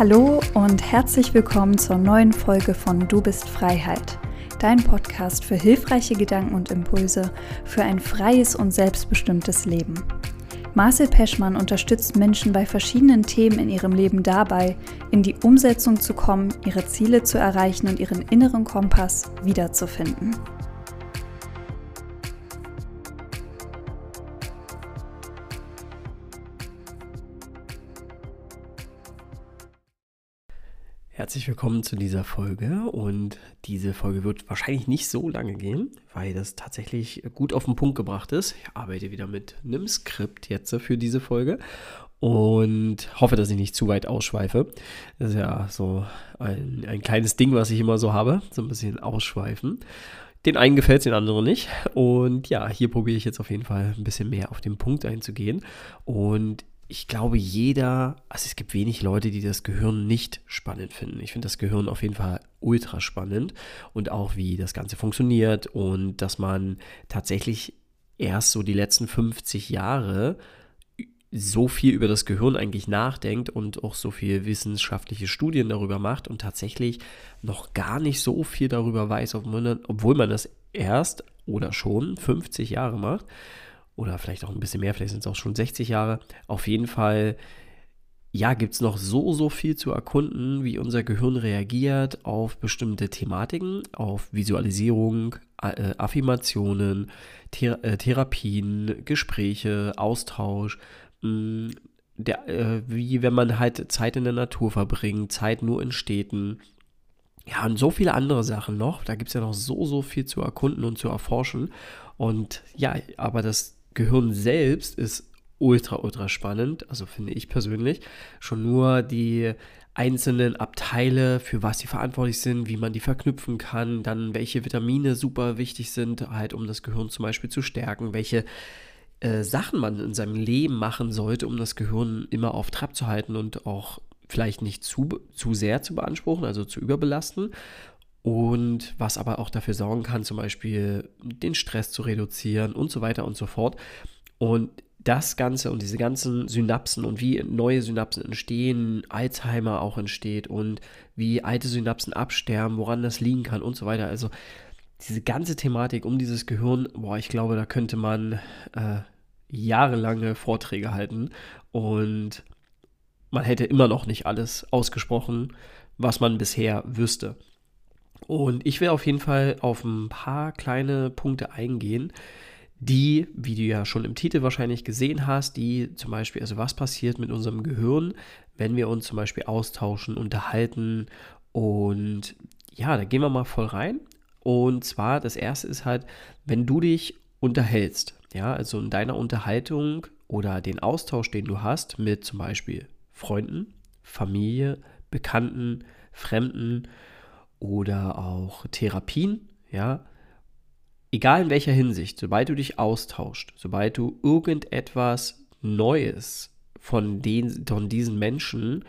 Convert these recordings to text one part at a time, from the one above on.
Hallo und herzlich willkommen zur neuen Folge von Du bist Freiheit, dein Podcast für hilfreiche Gedanken und Impulse für ein freies und selbstbestimmtes Leben. Marcel Peschmann unterstützt Menschen bei verschiedenen Themen in ihrem Leben dabei, in die Umsetzung zu kommen, ihre Ziele zu erreichen und ihren inneren Kompass wiederzufinden. Herzlich willkommen zu dieser Folge und diese Folge wird wahrscheinlich nicht so lange gehen, weil das tatsächlich gut auf den Punkt gebracht ist. Ich arbeite wieder mit einem Skript jetzt für diese Folge und hoffe, dass ich nicht zu weit ausschweife. Das ist ja so ein, ein kleines Ding, was ich immer so habe, so ein bisschen ausschweifen. Den einen gefällt es, den anderen nicht. Und ja, hier probiere ich jetzt auf jeden Fall ein bisschen mehr auf den Punkt einzugehen. Und ich glaube, jeder, also es gibt wenig Leute, die das Gehirn nicht spannend finden. Ich finde das Gehirn auf jeden Fall ultra spannend und auch wie das Ganze funktioniert und dass man tatsächlich erst so die letzten 50 Jahre so viel über das Gehirn eigentlich nachdenkt und auch so viel wissenschaftliche Studien darüber macht und tatsächlich noch gar nicht so viel darüber weiß, obwohl man das erst oder schon 50 Jahre macht oder vielleicht auch ein bisschen mehr, vielleicht sind es auch schon 60 Jahre. Auf jeden Fall, ja, gibt es noch so, so viel zu erkunden, wie unser Gehirn reagiert auf bestimmte Thematiken, auf Visualisierung, äh, Affirmationen, Thera äh, Therapien, Gespräche, Austausch. Mh, mm, der, äh, wie wenn man halt Zeit in der Natur verbringt, Zeit nur in Städten, ja, und so viele andere Sachen noch. Da gibt es ja noch so, so viel zu erkunden und zu erforschen. Und ja, aber das Gehirn selbst ist ultra, ultra spannend, also finde ich persönlich. Schon nur die einzelnen Abteile, für was sie verantwortlich sind, wie man die verknüpfen kann, dann welche Vitamine super wichtig sind, halt um das Gehirn zum Beispiel zu stärken, welche äh, Sachen man in seinem Leben machen sollte, um das Gehirn immer auf Trab zu halten und auch vielleicht nicht zu, zu sehr zu beanspruchen, also zu überbelasten und was aber auch dafür sorgen kann, zum Beispiel den Stress zu reduzieren und so weiter und so fort. Und das Ganze und diese ganzen Synapsen und wie neue Synapsen entstehen, Alzheimer auch entsteht und wie alte Synapsen absterben, woran das liegen kann und so weiter. Also diese ganze Thematik um dieses Gehirn, boah, ich glaube, da könnte man äh, jahrelange Vorträge halten und man hätte immer noch nicht alles ausgesprochen, was man bisher wüsste. Und ich will auf jeden Fall auf ein paar kleine Punkte eingehen, die, wie du ja schon im Titel wahrscheinlich gesehen hast, die zum Beispiel, also was passiert mit unserem Gehirn, wenn wir uns zum Beispiel austauschen, unterhalten und ja, da gehen wir mal voll rein. Und zwar, das erste ist halt, wenn du dich unterhältst, ja, also in deiner Unterhaltung oder den Austausch, den du hast mit zum Beispiel Freunden, Familie, Bekannten, Fremden, oder auch Therapien, ja, egal in welcher Hinsicht, sobald du dich austauscht, sobald du irgendetwas Neues von, den, von diesen Menschen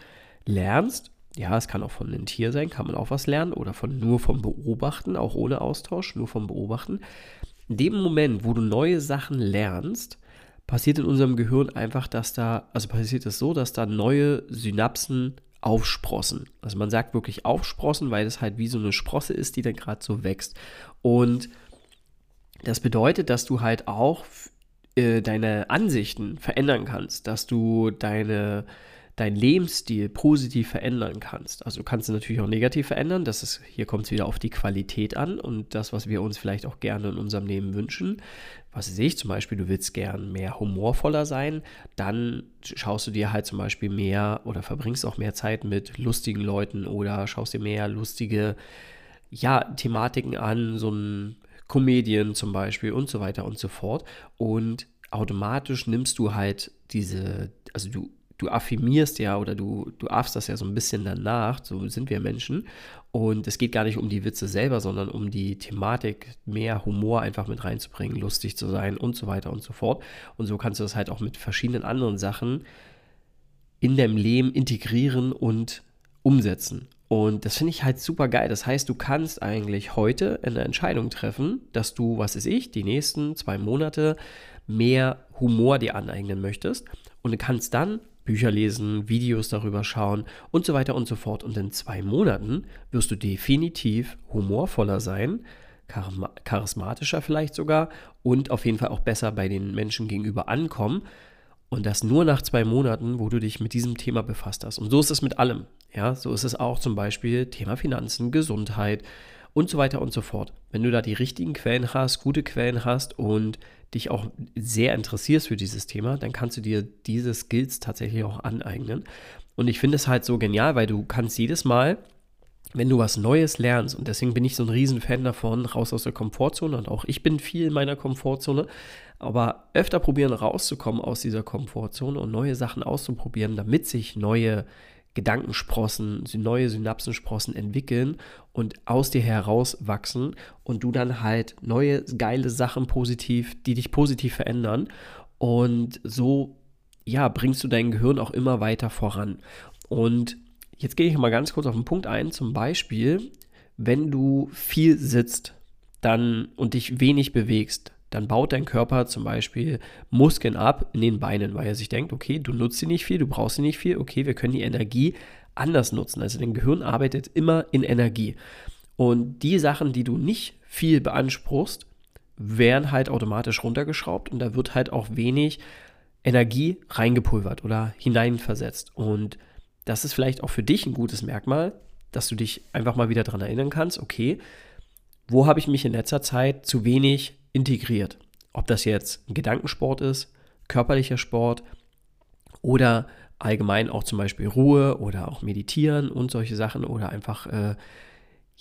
lernst, ja, es kann auch von einem Tier sein, kann man auch was lernen oder von nur vom Beobachten, auch ohne Austausch, nur vom Beobachten. In dem Moment, wo du neue Sachen lernst, passiert in unserem Gehirn einfach, dass da, also passiert es so, dass da neue Synapsen aufsprossen. Also man sagt wirklich aufsprossen, weil es halt wie so eine Sprosse ist, die dann gerade so wächst. Und das bedeutet, dass du halt auch äh, deine Ansichten verändern kannst, dass du deine deinen Lebensstil positiv verändern kannst. Also du kannst es natürlich auch negativ verändern. Das ist, hier kommt es wieder auf die Qualität an und das, was wir uns vielleicht auch gerne in unserem Leben wünschen. Was sehe ich zum Beispiel, du willst gern mehr humorvoller sein, dann schaust du dir halt zum Beispiel mehr oder verbringst auch mehr Zeit mit lustigen Leuten oder schaust dir mehr lustige ja, Thematiken an, so ein Comedian zum Beispiel und so weiter und so fort. Und automatisch nimmst du halt diese, also du du affirmierst ja oder du, du affst das ja so ein bisschen danach, so sind wir Menschen. Und es geht gar nicht um die Witze selber, sondern um die Thematik, mehr Humor einfach mit reinzubringen, lustig zu sein und so weiter und so fort. Und so kannst du das halt auch mit verschiedenen anderen Sachen in deinem Leben integrieren und umsetzen. Und das finde ich halt super geil. Das heißt, du kannst eigentlich heute eine Entscheidung treffen, dass du, was ist ich, die nächsten zwei Monate mehr Humor dir aneignen möchtest. Und du kannst dann Bücher lesen, Videos darüber schauen und so weiter und so fort. Und in zwei Monaten wirst du definitiv humorvoller sein, charismatischer vielleicht sogar und auf jeden Fall auch besser bei den Menschen gegenüber ankommen. Und das nur nach zwei Monaten, wo du dich mit diesem Thema befasst hast. Und so ist es mit allem. Ja, so ist es auch zum Beispiel Thema Finanzen, Gesundheit und so weiter und so fort. Wenn du da die richtigen Quellen hast, gute Quellen hast und dich auch sehr interessierst für dieses Thema, dann kannst du dir diese Skills tatsächlich auch aneignen. Und ich finde es halt so genial, weil du kannst jedes Mal, wenn du was Neues lernst, und deswegen bin ich so ein Riesenfan davon, raus aus der Komfortzone, und auch ich bin viel in meiner Komfortzone, aber öfter probieren rauszukommen aus dieser Komfortzone und neue Sachen auszuprobieren, damit sich neue Gedankensprossen, neue Synapsensprossen entwickeln und aus dir heraus wachsen und du dann halt neue geile Sachen positiv, die dich positiv verändern und so ja, bringst du dein Gehirn auch immer weiter voran. Und jetzt gehe ich mal ganz kurz auf den Punkt ein, zum Beispiel, wenn du viel sitzt, dann und dich wenig bewegst, dann baut dein Körper zum Beispiel Muskeln ab in den Beinen, weil er sich denkt, okay, du nutzt sie nicht viel, du brauchst sie nicht viel, okay, wir können die Energie anders nutzen. Also dein Gehirn arbeitet immer in Energie. Und die Sachen, die du nicht viel beanspruchst, werden halt automatisch runtergeschraubt und da wird halt auch wenig Energie reingepulvert oder hineinversetzt. Und das ist vielleicht auch für dich ein gutes Merkmal, dass du dich einfach mal wieder daran erinnern kannst, okay, wo habe ich mich in letzter Zeit zu wenig integriert. Ob das jetzt Gedankensport ist, körperlicher Sport oder allgemein auch zum Beispiel Ruhe oder auch Meditieren und solche Sachen oder einfach äh,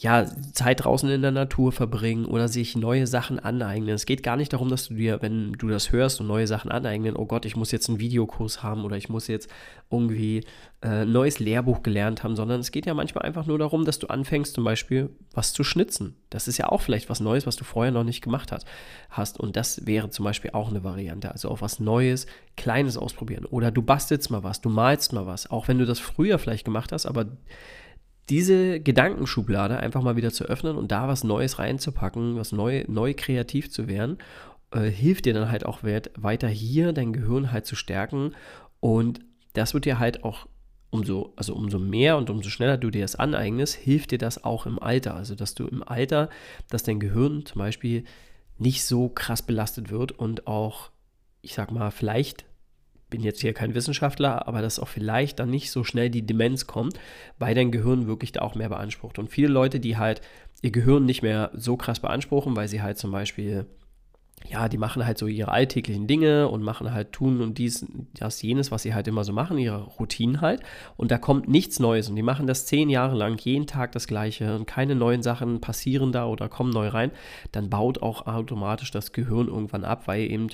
ja, Zeit draußen in der Natur verbringen oder sich neue Sachen aneignen. Es geht gar nicht darum, dass du dir, wenn du das hörst und neue Sachen aneignen, oh Gott, ich muss jetzt einen Videokurs haben oder ich muss jetzt irgendwie äh, neues Lehrbuch gelernt haben, sondern es geht ja manchmal einfach nur darum, dass du anfängst, zum Beispiel was zu schnitzen. Das ist ja auch vielleicht was Neues, was du vorher noch nicht gemacht hast. hast. Und das wäre zum Beispiel auch eine Variante. Also auch was Neues, Kleines ausprobieren. Oder du bastelst mal was, du malst mal was. Auch wenn du das früher vielleicht gemacht hast, aber diese Gedankenschublade einfach mal wieder zu öffnen und da was Neues reinzupacken, was neu, neu kreativ zu werden, äh, hilft dir dann halt auch wert, weiter hier dein Gehirn halt zu stärken und das wird dir halt auch umso, also umso mehr und umso schneller du dir das aneignest, hilft dir das auch im Alter. Also, dass du im Alter, dass dein Gehirn zum Beispiel nicht so krass belastet wird und auch, ich sag mal, vielleicht bin jetzt hier kein Wissenschaftler, aber dass auch vielleicht dann nicht so schnell die Demenz kommt, weil dein Gehirn wirklich da auch mehr beansprucht. Und viele Leute, die halt ihr Gehirn nicht mehr so krass beanspruchen, weil sie halt zum Beispiel, ja, die machen halt so ihre alltäglichen Dinge und machen halt tun und dies, das, jenes, was sie halt immer so machen, ihre Routinen halt. Und da kommt nichts Neues. Und die machen das zehn Jahre lang, jeden Tag das Gleiche und keine neuen Sachen passieren da oder kommen neu rein. Dann baut auch automatisch das Gehirn irgendwann ab, weil eben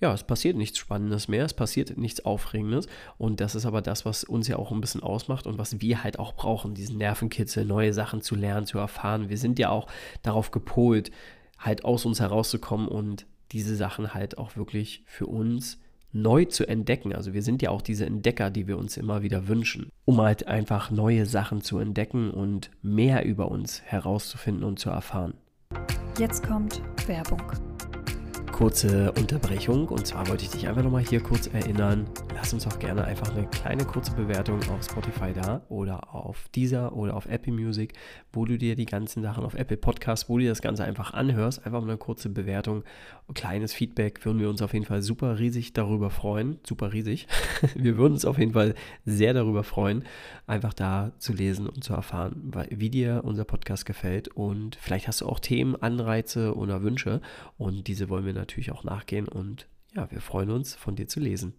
ja, es passiert nichts Spannendes mehr, es passiert nichts Aufregendes. Und das ist aber das, was uns ja auch ein bisschen ausmacht und was wir halt auch brauchen, diesen Nervenkitzel, neue Sachen zu lernen, zu erfahren. Wir sind ja auch darauf gepolt, halt aus uns herauszukommen und diese Sachen halt auch wirklich für uns neu zu entdecken. Also wir sind ja auch diese Entdecker, die wir uns immer wieder wünschen, um halt einfach neue Sachen zu entdecken und mehr über uns herauszufinden und zu erfahren. Jetzt kommt Werbung kurze Unterbrechung. Und zwar wollte ich dich einfach nochmal hier kurz erinnern. Lass uns auch gerne einfach eine kleine kurze Bewertung auf Spotify da oder auf Deezer oder auf Apple Music, wo du dir die ganzen Sachen auf Apple Podcasts, wo du dir das Ganze einfach anhörst. Einfach eine kurze Bewertung, ein kleines Feedback. Würden wir uns auf jeden Fall super riesig darüber freuen. Super riesig. wir würden uns auf jeden Fall sehr darüber freuen, einfach da zu lesen und zu erfahren, wie dir unser Podcast gefällt. Und vielleicht hast du auch Themen, Anreize oder Wünsche. Und diese wollen wir natürlich natürlich auch nachgehen und ja, wir freuen uns, von dir zu lesen.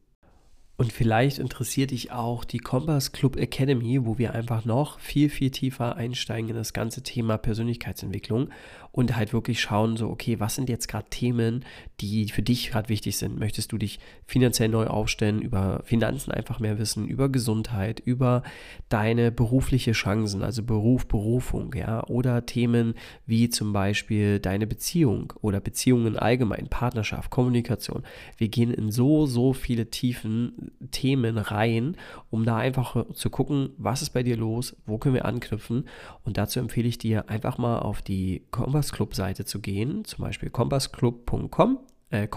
Und vielleicht interessiert dich auch die Kompass Club Academy, wo wir einfach noch viel, viel tiefer einsteigen in das ganze Thema Persönlichkeitsentwicklung und halt wirklich schauen, so, okay, was sind jetzt gerade Themen, die für dich gerade wichtig sind? Möchtest du dich finanziell neu aufstellen, über Finanzen einfach mehr wissen, über Gesundheit, über deine berufliche Chancen, also Beruf, Berufung, ja, oder Themen wie zum Beispiel deine Beziehung oder Beziehungen allgemein, Partnerschaft, Kommunikation. Wir gehen in so, so viele tiefen Themen rein, um da einfach zu gucken, was ist bei dir los, wo können wir anknüpfen und dazu empfehle ich dir einfach mal auf die Kompass Kompassclub-Seite zu gehen, zum Beispiel kompassclub.com, äh,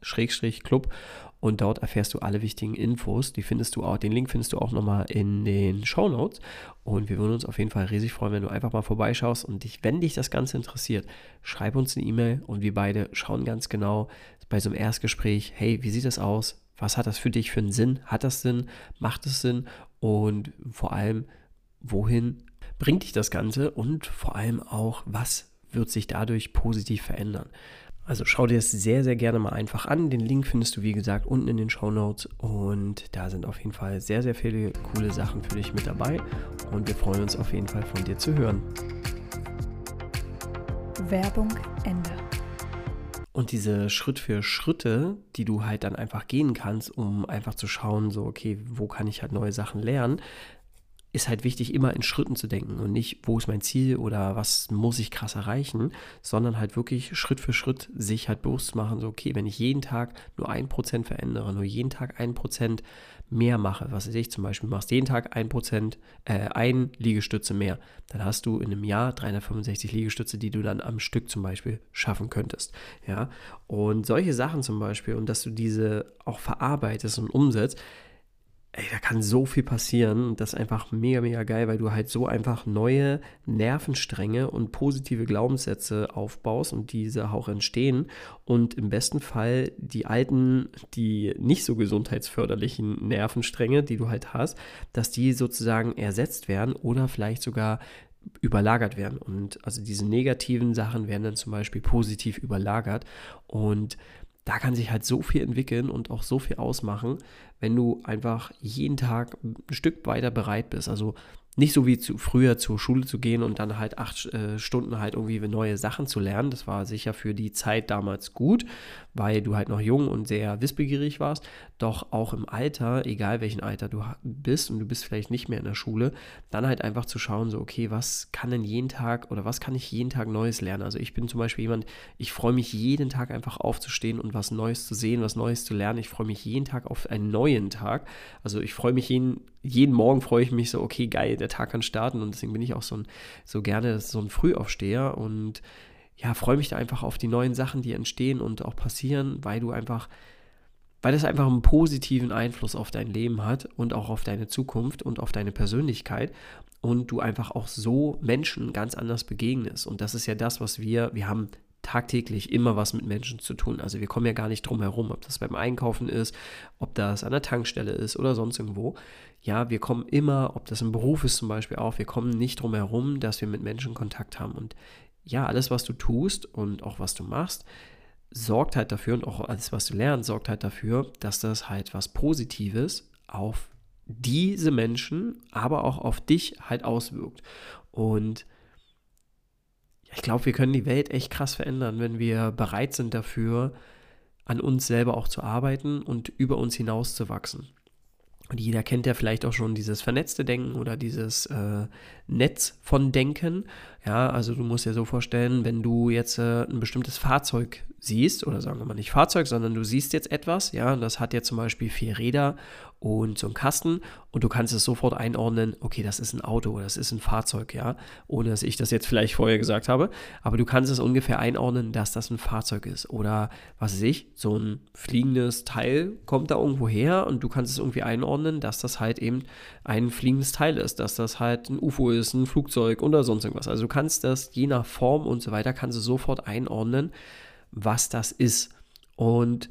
Schrägstrich Club und dort erfährst du alle wichtigen Infos. Die findest du auch, den Link findest du auch nochmal in den Show Notes. Und wir würden uns auf jeden Fall riesig freuen, wenn du einfach mal vorbeischaust und dich, wenn dich das Ganze interessiert, schreib uns eine E-Mail und wir beide schauen ganz genau bei so einem Erstgespräch, hey, wie sieht das aus? Was hat das für dich für einen Sinn? Hat das Sinn? Macht es Sinn? Und vor allem, wohin bringt dich das Ganze? Und vor allem auch, was wird sich dadurch positiv verändern? Also schau dir es sehr, sehr gerne mal einfach an. Den Link findest du, wie gesagt, unten in den Show Notes. Und da sind auf jeden Fall sehr, sehr viele coole Sachen für dich mit dabei. Und wir freuen uns auf jeden Fall von dir zu hören. Werbung Ende. Und diese Schritt für Schritte, die du halt dann einfach gehen kannst, um einfach zu schauen, so, okay, wo kann ich halt neue Sachen lernen, ist halt wichtig, immer in Schritten zu denken und nicht, wo ist mein Ziel oder was muss ich krass erreichen, sondern halt wirklich Schritt für Schritt sich halt bewusst machen, so, okay, wenn ich jeden Tag nur ein Prozent verändere, nur jeden Tag ein Prozent mehr mache, was weiß ich zum Beispiel, machst jeden Tag ein Prozent, äh, ein Liegestütze mehr, dann hast du in einem Jahr 365 Liegestütze, die du dann am Stück zum Beispiel schaffen könntest, ja, und solche Sachen zum Beispiel und dass du diese auch verarbeitest und umsetzt, ey, da kann so viel passieren. Und das ist einfach mega, mega geil, weil du halt so einfach neue Nervenstränge und positive Glaubenssätze aufbaust und diese auch entstehen. Und im besten Fall die alten, die nicht so gesundheitsförderlichen Nervenstränge, die du halt hast, dass die sozusagen ersetzt werden oder vielleicht sogar überlagert werden. Und also diese negativen Sachen werden dann zum Beispiel positiv überlagert. Und da kann sich halt so viel entwickeln und auch so viel ausmachen, wenn du einfach jeden Tag ein Stück weiter bereit bist. Also nicht so wie zu, früher zur Schule zu gehen und dann halt acht äh, Stunden halt irgendwie neue Sachen zu lernen. Das war sicher für die Zeit damals gut, weil du halt noch jung und sehr wissbegierig warst. Doch auch im Alter, egal welchen Alter du bist und du bist vielleicht nicht mehr in der Schule, dann halt einfach zu schauen, so, okay, was kann denn jeden Tag oder was kann ich jeden Tag Neues lernen? Also ich bin zum Beispiel jemand, ich freue mich jeden Tag einfach aufzustehen und was Neues zu sehen, was Neues zu lernen. Ich freue mich jeden Tag auf einen neuen Tag. Also ich freue mich jeden, jeden Morgen freue ich mich so, okay, geil, der Tag kann starten und deswegen bin ich auch so, ein, so gerne so ein Frühaufsteher und ja, freue mich da einfach auf die neuen Sachen, die entstehen und auch passieren, weil du einfach, weil das einfach einen positiven Einfluss auf dein Leben hat und auch auf deine Zukunft und auf deine Persönlichkeit und du einfach auch so Menschen ganz anders begegnest. Und das ist ja das, was wir, wir haben tagtäglich immer was mit Menschen zu tun. Also wir kommen ja gar nicht drum herum, ob das beim Einkaufen ist, ob das an der Tankstelle ist oder sonst irgendwo. Ja, wir kommen immer, ob das im Beruf ist zum Beispiel auch, wir kommen nicht drum herum, dass wir mit Menschen Kontakt haben. Und ja, alles, was du tust und auch was du machst, sorgt halt dafür und auch alles, was du lernst, sorgt halt dafür, dass das halt was Positives auf diese Menschen, aber auch auf dich halt auswirkt. Und ich glaube, wir können die Welt echt krass verändern, wenn wir bereit sind dafür, an uns selber auch zu arbeiten und über uns hinaus zu wachsen. Und jeder kennt ja vielleicht auch schon dieses vernetzte Denken oder dieses äh, Netz von Denken. Ja, also du musst dir so vorstellen, wenn du jetzt äh, ein bestimmtes Fahrzeug siehst, oder sagen wir mal nicht Fahrzeug, sondern du siehst jetzt etwas, ja, das hat jetzt zum Beispiel vier Räder und so einen Kasten und du kannst es sofort einordnen, okay, das ist ein Auto oder das ist ein Fahrzeug, ja, ohne dass ich das jetzt vielleicht vorher gesagt habe, aber du kannst es ungefähr einordnen, dass das ein Fahrzeug ist oder was weiß ich, so ein fliegendes Teil kommt da irgendwo her und du kannst es irgendwie einordnen, dass das halt eben ein fliegendes Teil ist, dass das halt ein UFO ist, ein Flugzeug oder sonst irgendwas. Also du kannst das je nach Form und so weiter, kannst du sofort einordnen, was das ist. Und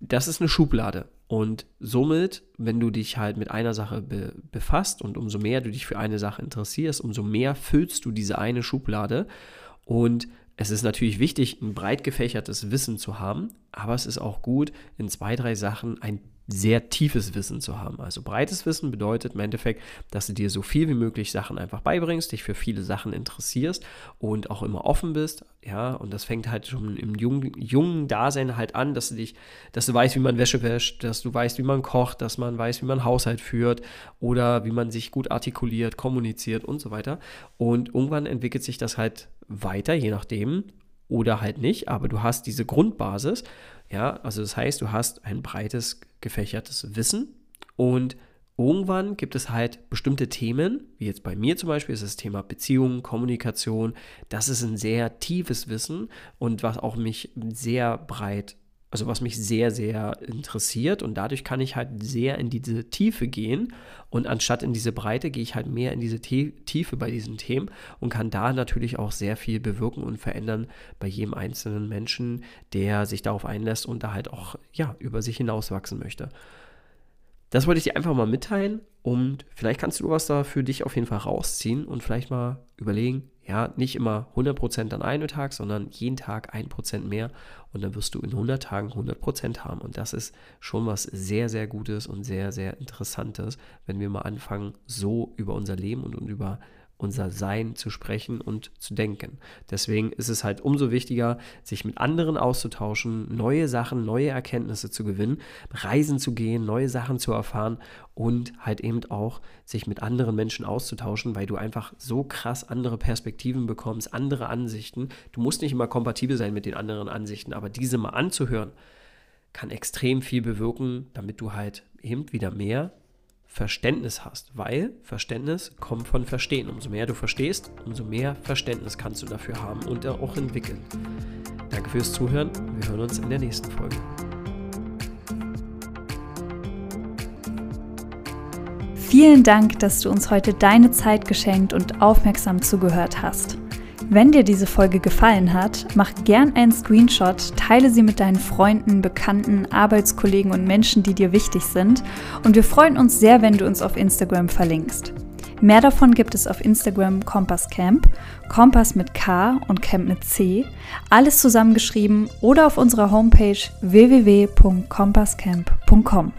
das ist eine Schublade. Und somit, wenn du dich halt mit einer Sache be befasst und umso mehr du dich für eine Sache interessierst, umso mehr füllst du diese eine Schublade. Und es ist natürlich wichtig, ein breit gefächertes Wissen zu haben, aber es ist auch gut, in zwei, drei Sachen ein sehr tiefes Wissen zu haben. Also breites Wissen bedeutet im Endeffekt, dass du dir so viel wie möglich Sachen einfach beibringst, dich für viele Sachen interessierst und auch immer offen bist. Ja, und das fängt halt schon im jungen, jungen Dasein halt an, dass du dich, dass du weißt, wie man Wäsche wäscht, dass du weißt, wie man kocht, dass man weiß, wie man Haushalt führt oder wie man sich gut artikuliert, kommuniziert und so weiter. Und irgendwann entwickelt sich das halt weiter, je nachdem, oder halt nicht, aber du hast diese Grundbasis ja, also das heißt, du hast ein breites gefächertes Wissen und irgendwann gibt es halt bestimmte Themen, wie jetzt bei mir zum Beispiel ist das Thema Beziehung, Kommunikation. Das ist ein sehr tiefes Wissen und was auch mich sehr breit also was mich sehr, sehr interessiert und dadurch kann ich halt sehr in diese Tiefe gehen und anstatt in diese Breite gehe ich halt mehr in diese Tiefe bei diesen Themen und kann da natürlich auch sehr viel bewirken und verändern bei jedem einzelnen Menschen, der sich darauf einlässt und da halt auch ja über sich hinauswachsen möchte. Das wollte ich dir einfach mal mitteilen und vielleicht kannst du was da für dich auf jeden Fall rausziehen und vielleicht mal überlegen, ja, nicht immer 100% an einem Tag, sondern jeden Tag 1% mehr und dann wirst du in 100 Tagen 100% haben. Und das ist schon was sehr, sehr Gutes und sehr, sehr Interessantes, wenn wir mal anfangen, so über unser Leben und, und über unser Sein zu sprechen und zu denken. Deswegen ist es halt umso wichtiger, sich mit anderen auszutauschen, neue Sachen, neue Erkenntnisse zu gewinnen, reisen zu gehen, neue Sachen zu erfahren und halt eben auch sich mit anderen Menschen auszutauschen, weil du einfach so krass andere Perspektiven bekommst, andere Ansichten. Du musst nicht immer kompatibel sein mit den anderen Ansichten, aber diese mal anzuhören, kann extrem viel bewirken, damit du halt eben wieder mehr Verständnis hast, weil Verständnis kommt von Verstehen. Umso mehr du verstehst, umso mehr Verständnis kannst du dafür haben und auch entwickeln. Danke fürs Zuhören. Wir hören uns in der nächsten Folge. Vielen Dank, dass du uns heute deine Zeit geschenkt und aufmerksam zugehört hast. Wenn dir diese Folge gefallen hat, mach gern einen Screenshot, teile sie mit deinen Freunden, Bekannten, Arbeitskollegen und Menschen, die dir wichtig sind. Und wir freuen uns sehr, wenn du uns auf Instagram verlinkst. Mehr davon gibt es auf Instagram Kompass Camp, Kompass mit K und Camp mit C, alles zusammengeschrieben oder auf unserer Homepage www.kompasscamp.com.